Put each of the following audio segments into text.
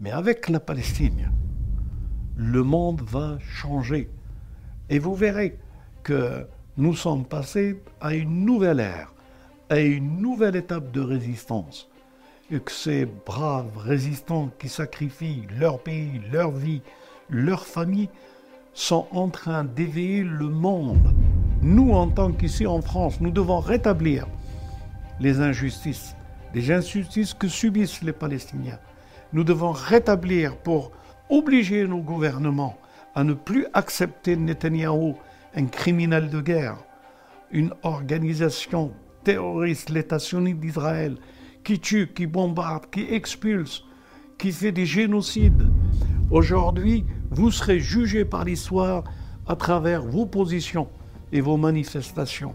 Mais avec la Palestine, le monde va changer. Et vous verrez que nous sommes passés à une nouvelle ère, à une nouvelle étape de résistance. Et que ces braves résistants qui sacrifient leur pays, leur vie, leur famille, sont en train d'éveiller le monde. Nous, en tant qu'ici en France, nous devons rétablir les injustices, les injustices que subissent les Palestiniens. Nous devons rétablir pour obliger nos gouvernements à ne plus accepter Netanyahou, un criminel de guerre, une organisation terroriste, l'État sioniste d'Israël, qui tue, qui bombarde, qui expulse, qui fait des génocides. Aujourd'hui, vous serez jugés par l'histoire à travers vos positions et vos manifestations.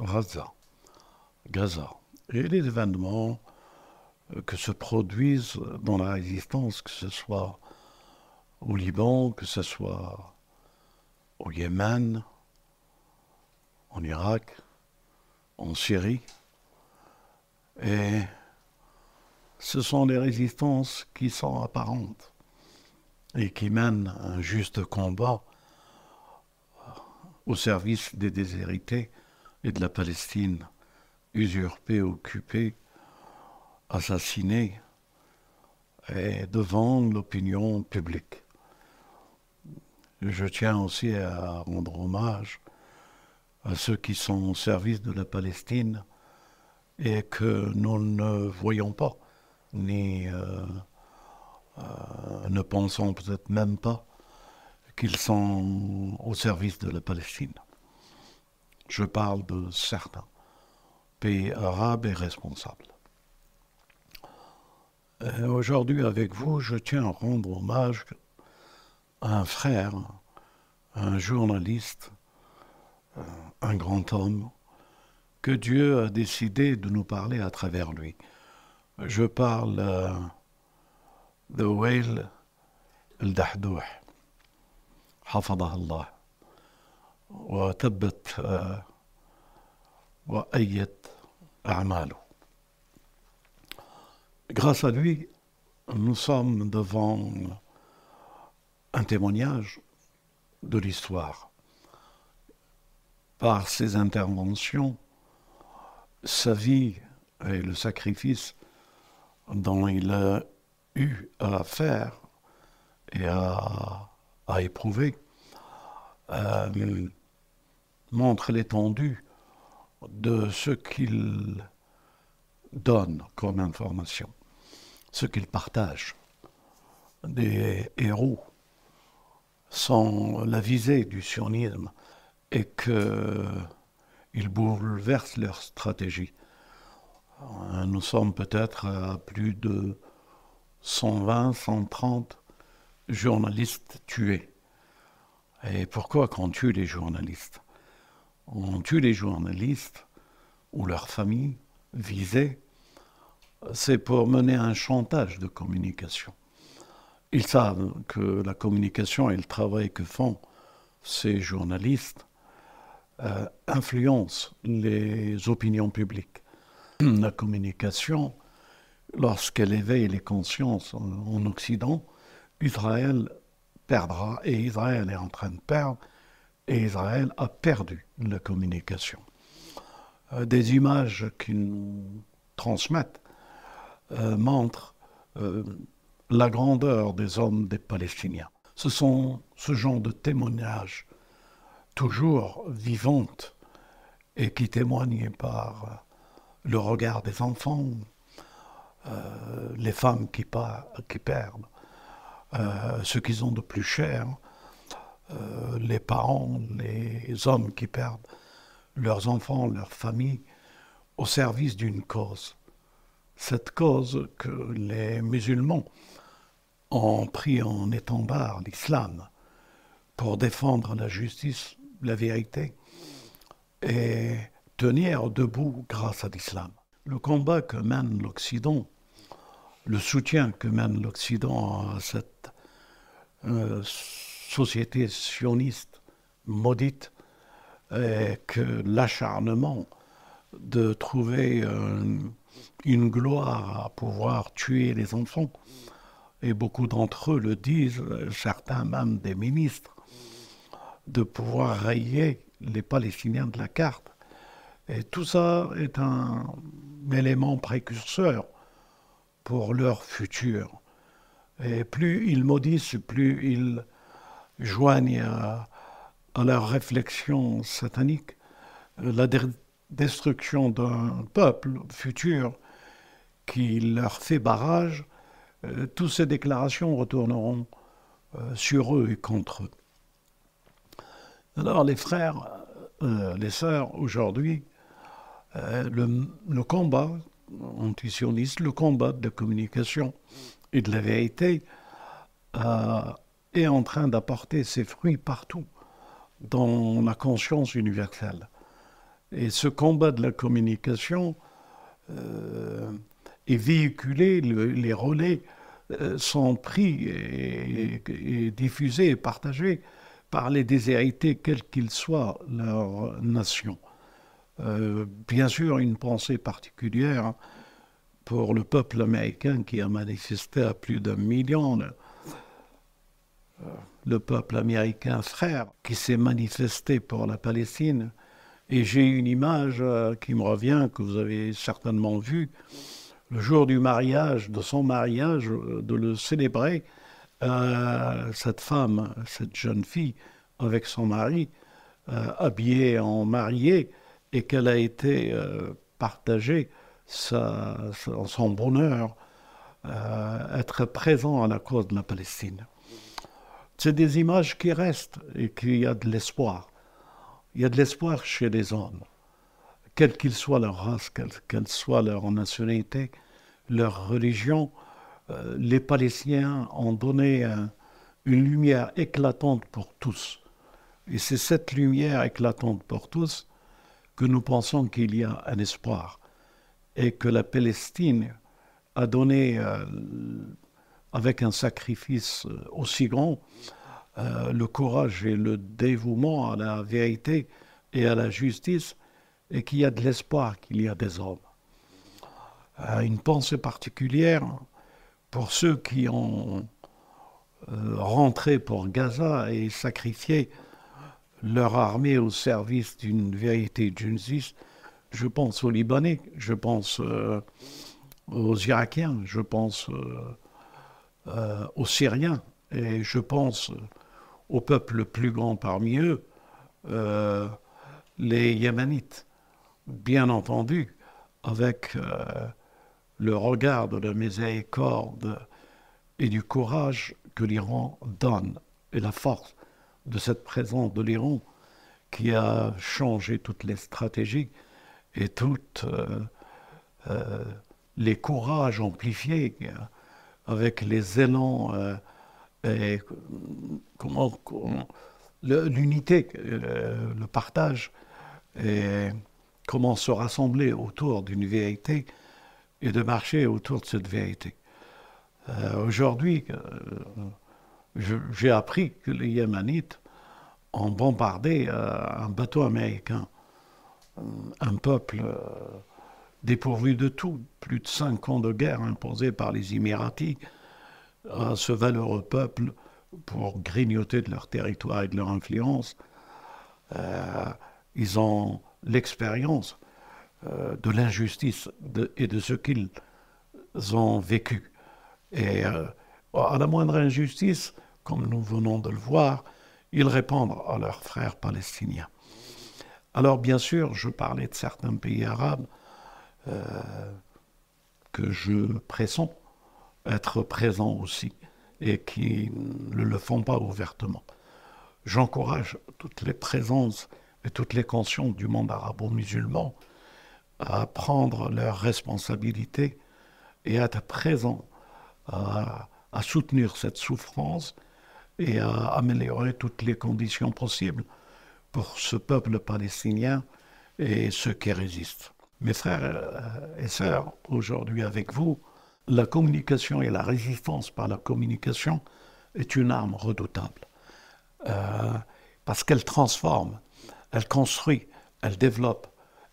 Gaza, Gaza. Et les événements que se produisent dans la résistance, que ce soit au Liban, que ce soit au Yémen, en Irak, en Syrie. Et ce sont des résistances qui sont apparentes et qui mènent un juste combat au service des déshérités et de la Palestine usurpée, occupée, assassinée, et devant l'opinion publique. Je tiens aussi à rendre hommage à ceux qui sont au service de la Palestine et que nous ne voyons pas, ni euh, euh, ne pensons peut-être même pas qu'ils sont au service de la Palestine. Je parle de certains pays arabes et responsables. Euh, aujourd'hui, avec vous, je tiens à rendre hommage à un frère, un journaliste, euh, un grand homme, que Dieu a décidé de nous parler à travers lui. Je parle euh, de Wael El-Dahdouh, Allah. وثبت وأيد أعماله Grâce à lui, nous sommes devant un témoignage de l'histoire. Par ses interventions, sa vie et le sacrifice dont il a eu à faire et à, éprouver euh, montre l'étendue de ce qu'il donne comme information, ce qu'il partage. Des héros sont la visée du sionisme et qu'ils bouleversent leur stratégie. Nous sommes peut-être à plus de 120, 130 journalistes tués. Et pourquoi qu'on tue les journalistes? On tue les journalistes ou leurs familles visées c'est pour mener un chantage de communication. Ils savent que la communication et le travail que font ces journalistes euh, influencent les opinions publiques. La communication, lorsqu'elle éveille les consciences en, Occident, Israël perdra et Israël est en train de perdre et Israël a perdu la communication. Euh, des images qui nous transmettent euh, montre euh, la grandeur des hommes des Palestiniens. Ce sont ce genre de témoignages toujours vivantes et qui témoignent par le regard des enfants, les femmes qui, qui perdent, ce qu'ils ont de plus cher, les parents, les hommes qui perdent leurs enfants, leurs familles au service d'une cause. Cette cause que les musulmans ont pris en étendard, l'islam, pour défendre la justice, la vérité, et tenir debout grâce à l'islam. Le combat que mène l'Occident, le soutien que mène l'Occident à cette euh, société sioniste maudite, et que l'acharnement de trouver euh, une gloire à pouvoir tuer les enfants, et beaucoup d'entre eux le disent, certains même des ministres, de pouvoir rayer les Palestiniens de la carte. Et tout ça est un élément précurseur pour leur futur. Et plus ils maudissent, plus ils joignent à, leur réflexion satanique la destruction d'un peuple futur qui leur fait barrage, euh, toutes ces déclarations retourneront euh, sur eux et contre eux. Alors les frères, euh, les sœurs, aujourd'hui, euh, le, combat antisioniste, le combat de la communication et de la vérité euh, est en train d'apporter ses fruits partout dans la conscience universelle. Et ce combat de la communication est véhiculé, les relais sont pris et diffusés et partagés par les déshérités, quels qu'ils soient leur nation. Euh, bien sûr, une pensée particulière pour le peuple américain qui a manifesté à plus d'un million, le, euh, le peuple américain frère qui s'est manifesté pour la Palestine. Et j'ai une image euh, qui me revient, que vous avez certainement vue, le jour du mariage, de son mariage, de le célébrer euh, cette femme, cette jeune fille, avec son mari, euh, habillée en mariée, et qu'elle a été euh, partagée son bonheur, être présent à la cause de la Palestine. C'est des images qui restent et qu'il y a de l'espoir. Il y a de l'espoir chez les hommes, quelle qu'ils soient leur race, quelle soit leur nationalité, leur religion, euh, les Palestiniens ont donné une lumière éclatante pour tous. Et c'est cette lumière éclatante pour tous que nous pensons qu'il y a un espoir et que la Palestine a donné, euh, avec un sacrifice euh, aussi grand, le courage et le dévouement à la vérité et à la justice, et qu'il y a de l'espoir qu'il y a des hommes. une pensée particulière pour ceux qui ont euh, rentré pour Gaza et sacrifié leur armée au service d'une vérité d'une je pense aux Libanais, je pense euh, aux Irakiens, je pense euh, aux Syriens. Et je pense au peuple le plus grand parmi eux, les Yémenites, bien entendu, avec le regard de la miséricorde et du courage que l'Iran donne et la force de cette présence de l'Iran qui a changé toutes les stratégies et toutes euh, euh, les courages amplifiés avec les élans euh, et comment, l'unité, le partage et comment se rassembler autour d'une vérité et de marcher autour de cette vérité. Euh, aujourd'hui, euh, j'ai appris que les Yémenites ont bombardé euh, un bateau américain, un peuple dépourvu de tout, plus de cinq ans de guerre imposée par les Émiratis à ce valeureux peuple pour grignoter de leur territoire et de leur influence. ils ont l'expérience euh, de l'injustice et de ce qu'ils ont vécu. Et euh, à la moindre injustice, comme nous venons de le voir, ils répondent à leurs frères palestiniens. Alors bien sûr, je parlais de certains pays arabes euh, que je pressens être présents aussi et qui ne le font pas ouvertement. J'encourage toutes les présences et toutes les consciences du monde arabo-musulman à prendre leurs responsabilités et à être présents à, à soutenir cette souffrance et à améliorer toutes les conditions possibles pour ce peuple palestinien et ceux qui résistent. Mes frères euh, et sœurs, aujourd'hui avec vous, la communication et la résistance par la communication est une arme redoutable. Euh, parce qu'elle transforme, elle construit, elle développe,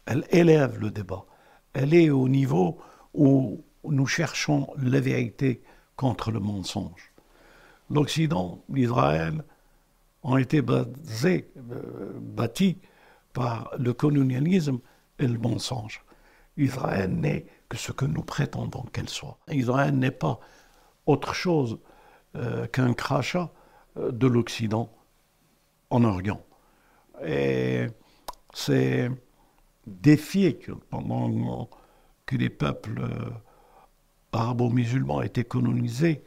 elle élève le débat. Elle est au niveau où nous cherchons la vérité contre le mensonge. L'Occident, l'Israël ont été basés, euh, bâtis par le colonialisme et le mensonge. Israël n'est que ce que nous prétendons qu'elle soit. Israël n'est pas autre chose euh, qu'un crachat euh, de l'Occident en Orient. Et c'est défier que pendant que les peuples euh, arabo-musulmans étaient colonisés,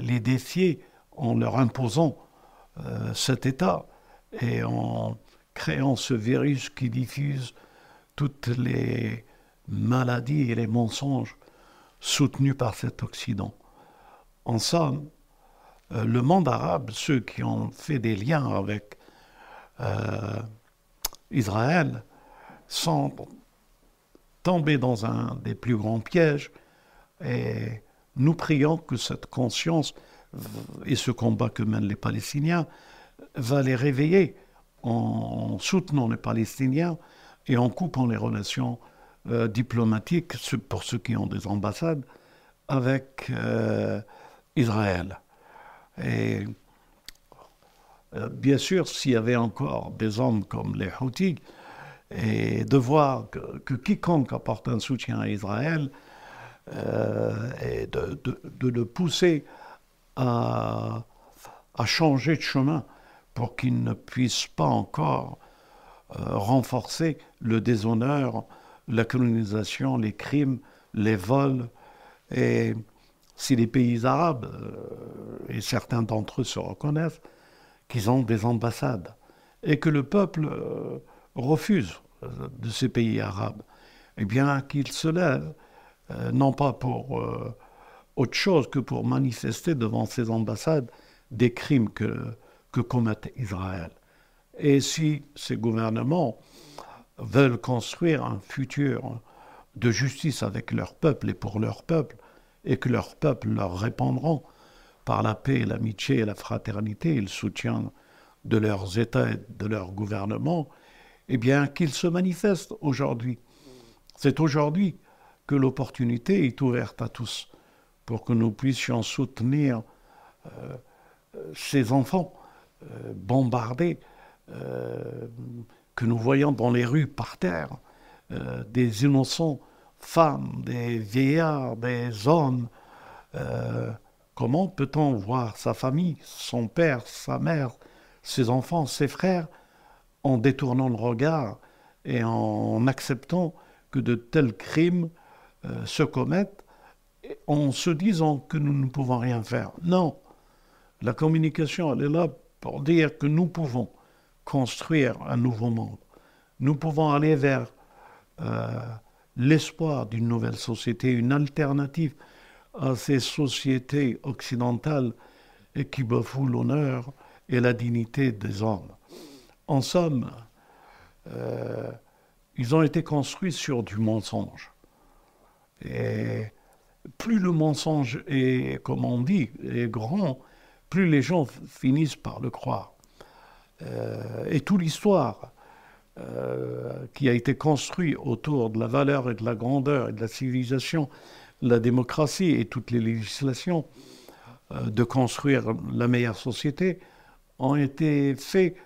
les défier en leur imposant cet État et en créant ce virus qui diffuse toutes les maladies et les mensonges soutenus par cet Occident. En somme, euh, le monde arabe, ceux qui ont fait des liens avec euh, Israël, sont tombés dans un des plus grands pièges et nous prions que cette conscience et ce combat que mènent les Palestiniens va les réveiller en soutenant les Palestiniens et en coupant les relations euh, diplomatiques, pour ceux qui ont des ambassades, avec euh, Israël. Et euh, bien sûr, s'il y avait encore des hommes comme les Houthis, et de voir que, quiconque apporte un soutien à Israël, et de, le pousser à, à changer de chemin pour qu'il ne puisse pas encore renforcer le déshonneur, la colonisation, les crimes, les vols. Et si les pays arabes, euh, et certains d'entre eux se reconnaissent, qu'ils ont des ambassades, et que le peuple euh, refuse de ces pays arabes, eh bien qu'ils se lèvent, non pas pour autre chose que pour manifester devant ces ambassades des crimes que, que Israël. Et si ces gouvernements veulent construire un futur de justice avec leur peuple et pour leur peuple, et que leur peuple leur répondront par la paix, l'amitié et la fraternité le soutien de leurs États et de leurs gouvernements, eh bien qu'ils se manifestent aujourd'hui. C'est aujourd'hui que l'opportunité est ouverte à tous pour que nous puissions soutenir euh, ces enfants euh, bombardés euh, que nous voyons dans les rues par terre, euh, des innocents femmes, des vieillards, des hommes. Euh, comment peut-on voir sa famille, son père, sa mère, ses enfants, ses frères, en détournant le regard et en acceptant que de tels crimes se commettent en se disant que nous ne pouvons rien faire? Non, la communication, elle est là pour dire que nous pouvons construire un nouveau monde. Nous pouvons aller vers euh, l'espoir d'une nouvelle société, une alternative à ces sociétés occidentales qui bafouent l'honneur et la dignité des hommes. En somme, euh, ils ont été construits sur du mensonge. Et plus le mensonge est, comme on dit, est grand, plus les gens finissent par le croire. Euh, et toute l'histoire euh, qui a été construite autour de la valeur et de la grandeur et de la civilisation, la démocratie et toutes les législations euh, de construire la meilleure société ont été faits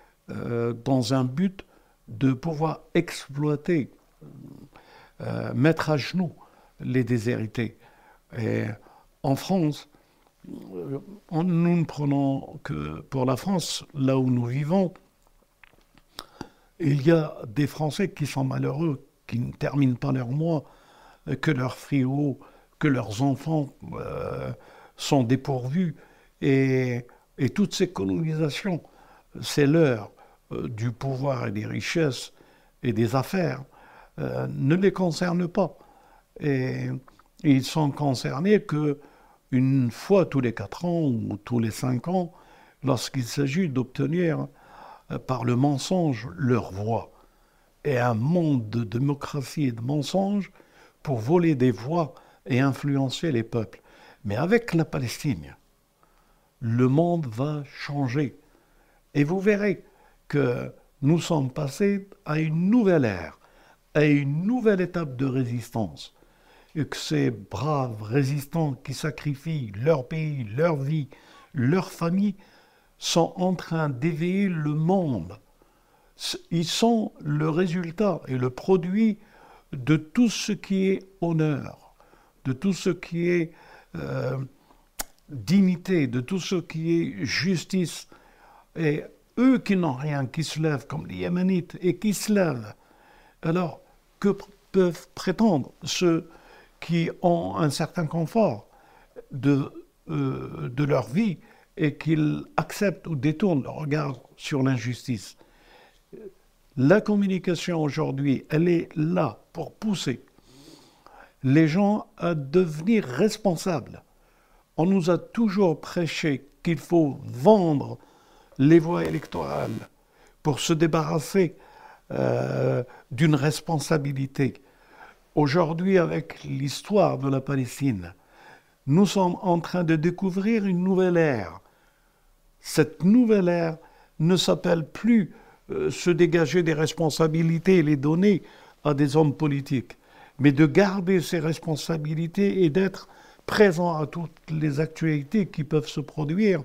dans un but de pouvoir exploiter, mettre à genoux les déshérités. Et en France, nous ne prenons que pour la France, là où nous vivons, il y a des Français qui sont malheureux, qui ne terminent pas leur mois, que leurs friots, que leurs enfants euh, sont dépourvus. Et, toutes ces colonisations, c'est l'heure euh, du pouvoir et des richesses et des affaires euh, ne les concernent pas. Et ils sont concernés que une fois tous les quatre ans ou tous les cinq ans, lorsqu'il s'agit d'obtenir euh, par le mensonge leur voix. Et un monde de démocratie et de mensonge pour voler des voix et influencer les peuples. Mais avec la Palestine, le monde va changer. Et vous verrez que nous sommes passés à une nouvelle ère, à une nouvelle étape de résistance. Que ces braves résistants qui sacrifient leur pays, leur vie, leur famille, sont en train d'éveiller le monde. Ils sont le résultat et le produit de tout ce qui est honneur, de tout ce qui est euh, dignité, de tout ce qui est justice. Et eux qui n'ont rien, qui se lèvent comme les Yéménites et qui se lèvent, alors que peuvent prétendre ceux qui ont un certain confort de, euh, de leur vie et qu'ils acceptent ou détournent le regard sur l'injustice La communication aujourd'hui, elle est là pour pousser les gens à devenir responsables on nous a toujours prêché qu'il faut vendre les voies électorales pour se débarrasser euh, d'une responsabilité. Aujourd'hui, avec l'histoire de la Palestine, nous sommes en train de découvrir une nouvelle ère. Cette nouvelle ère ne s'appelle plus euh, se dégager des responsabilités et les donner à des hommes politiques, mais de garder ces responsabilités et d'être présent à toutes les actualités qui peuvent se produire,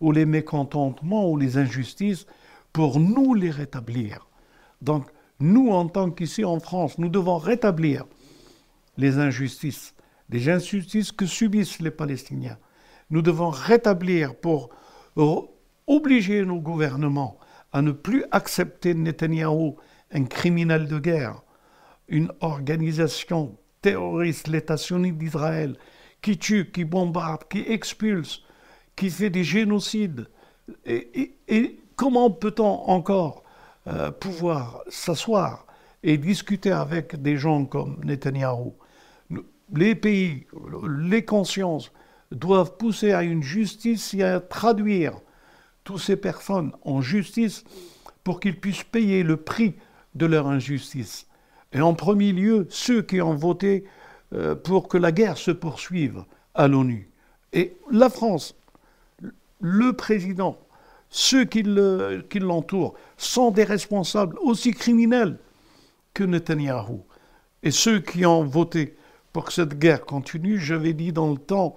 ou les mécontentements, ou les injustices, pour nous les rétablir. Donc, nous, en tant qu'ici en France, nous devons rétablir les injustices, les injustices que subissent les Palestiniens. Nous devons rétablir pour obliger nos gouvernements à ne plus accepter Netanyahou, un criminel de guerre, une organisation terroriste, l'État sunnite d'Israël, qui tue, qui bombarde, qui expulse, qui fait des génocides. Et, comment peut-on encore euh, pouvoir s'asseoir et discuter avec des gens comme Netanyahou Les pays, les consciences doivent pousser à une justice et à traduire toutes ces personnes en justice pour qu'ils puissent payer le prix de leur injustice. Et en premier lieu, ceux qui ont voté euh, pour que la guerre se poursuive à l'ONU. Et la France, le président, ceux qui l'entourent, sont des responsables aussi criminels que Netanyahou. Et ceux qui ont voté pour que cette guerre continue, j'avais dit dans le temps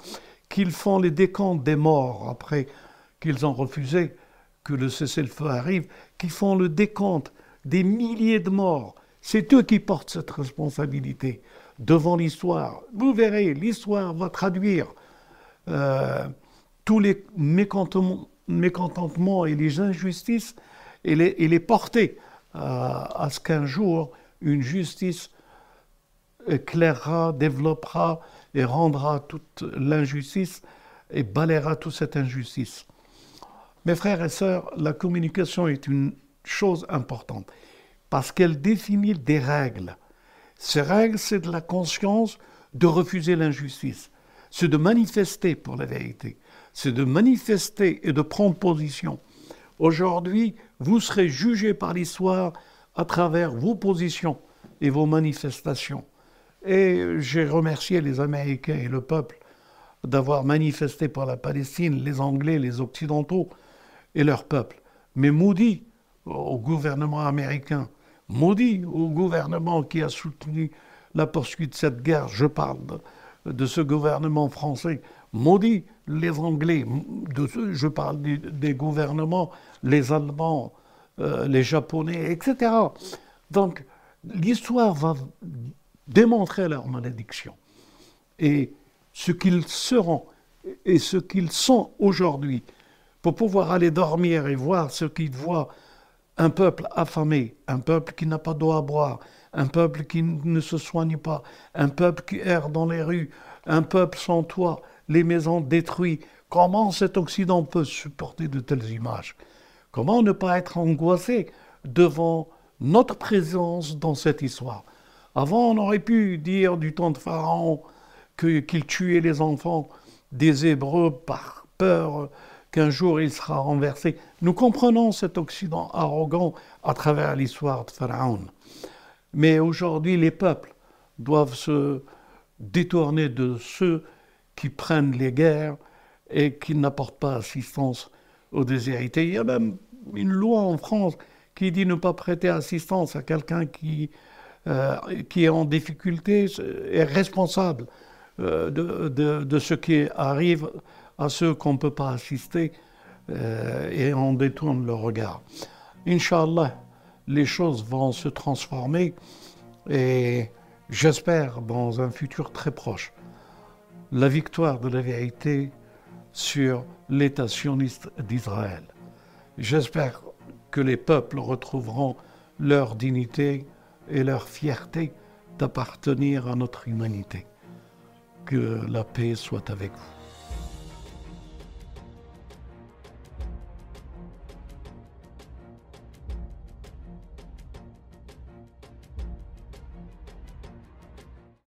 qu'ils font les décomptes des morts après qu'ils ont refusé que le cessez-le-feu arrive, qui font le décompte des milliers de morts. C'est eux qui portent cette responsabilité devant l'histoire. Vous verrez, l'histoire va traduire euh, tous les mécontentements, et les injustices et les, porter à, ce qu'un jour, une justice éclairera, développera et rendra toute l'injustice et balayera toute cette injustice. Mes frères et sœurs, la communication est une chose importante parce qu'elle définit des règles ces règles, c'est de la conscience de refuser l'injustice. C'est de manifester pour la vérité. C'est de manifester et de prendre position. Aujourd'hui, vous serez jugé par l'histoire à travers vos positions et vos manifestations. Et j'ai remercié les Américains et le peuple d'avoir manifesté pour la Palestine, les Anglais, les Occidentaux et leur peuple. Mais maudit au gouvernement américain maudit au gouvernement qui a soutenu la poursuite de cette guerre, je parle de, ce gouvernement français, maudit les Anglais, je parle des, gouvernements, les Allemands, euh, les Japonais, etc. Donc l'histoire va démontrer leur malédiction. Et ce qu'ils seront et ce qu'ils sont aujourd'hui, pour pouvoir aller dormir et voir ce qu'ils voient un peuple affamé, un peuple qui n'a pas d'eau à boire, un peuple qui ne se soigne pas, un peuple qui erre dans les rues, un peuple sans toit, les maisons détruites. Comment cet Occident peut supporter de telles images? Comment ne pas être angoissé devant notre présence dans cette histoire? Avant, on aurait pu dire du temps de Pharaon qu'il tuait les enfants des Hébreux par peur qu'un jour il sera renversé. Nous comprenons cet Occident arrogant à travers l'histoire de Pharaon. Mais aujourd'hui, les peuples doivent se détourner de ceux qui prennent les guerres et qui n'apportent pas assistance aux déshérités. Il y a même une loi en France qui dit ne pas prêter assistance à quelqu'un qui, euh, qui est en difficulté, est responsable euh, de, de, ce qui arrive à ceux qu'on ne peut pas assister euh, et on détourne le regard. Inch'Allah, les choses vont se transformer et j'espère dans un futur très proche la victoire de la vérité sur l'État sioniste d'Israël. J'espère que les peuples retrouveront leur dignité et leur fierté d'appartenir à notre humanité. Que la paix soit avec vous.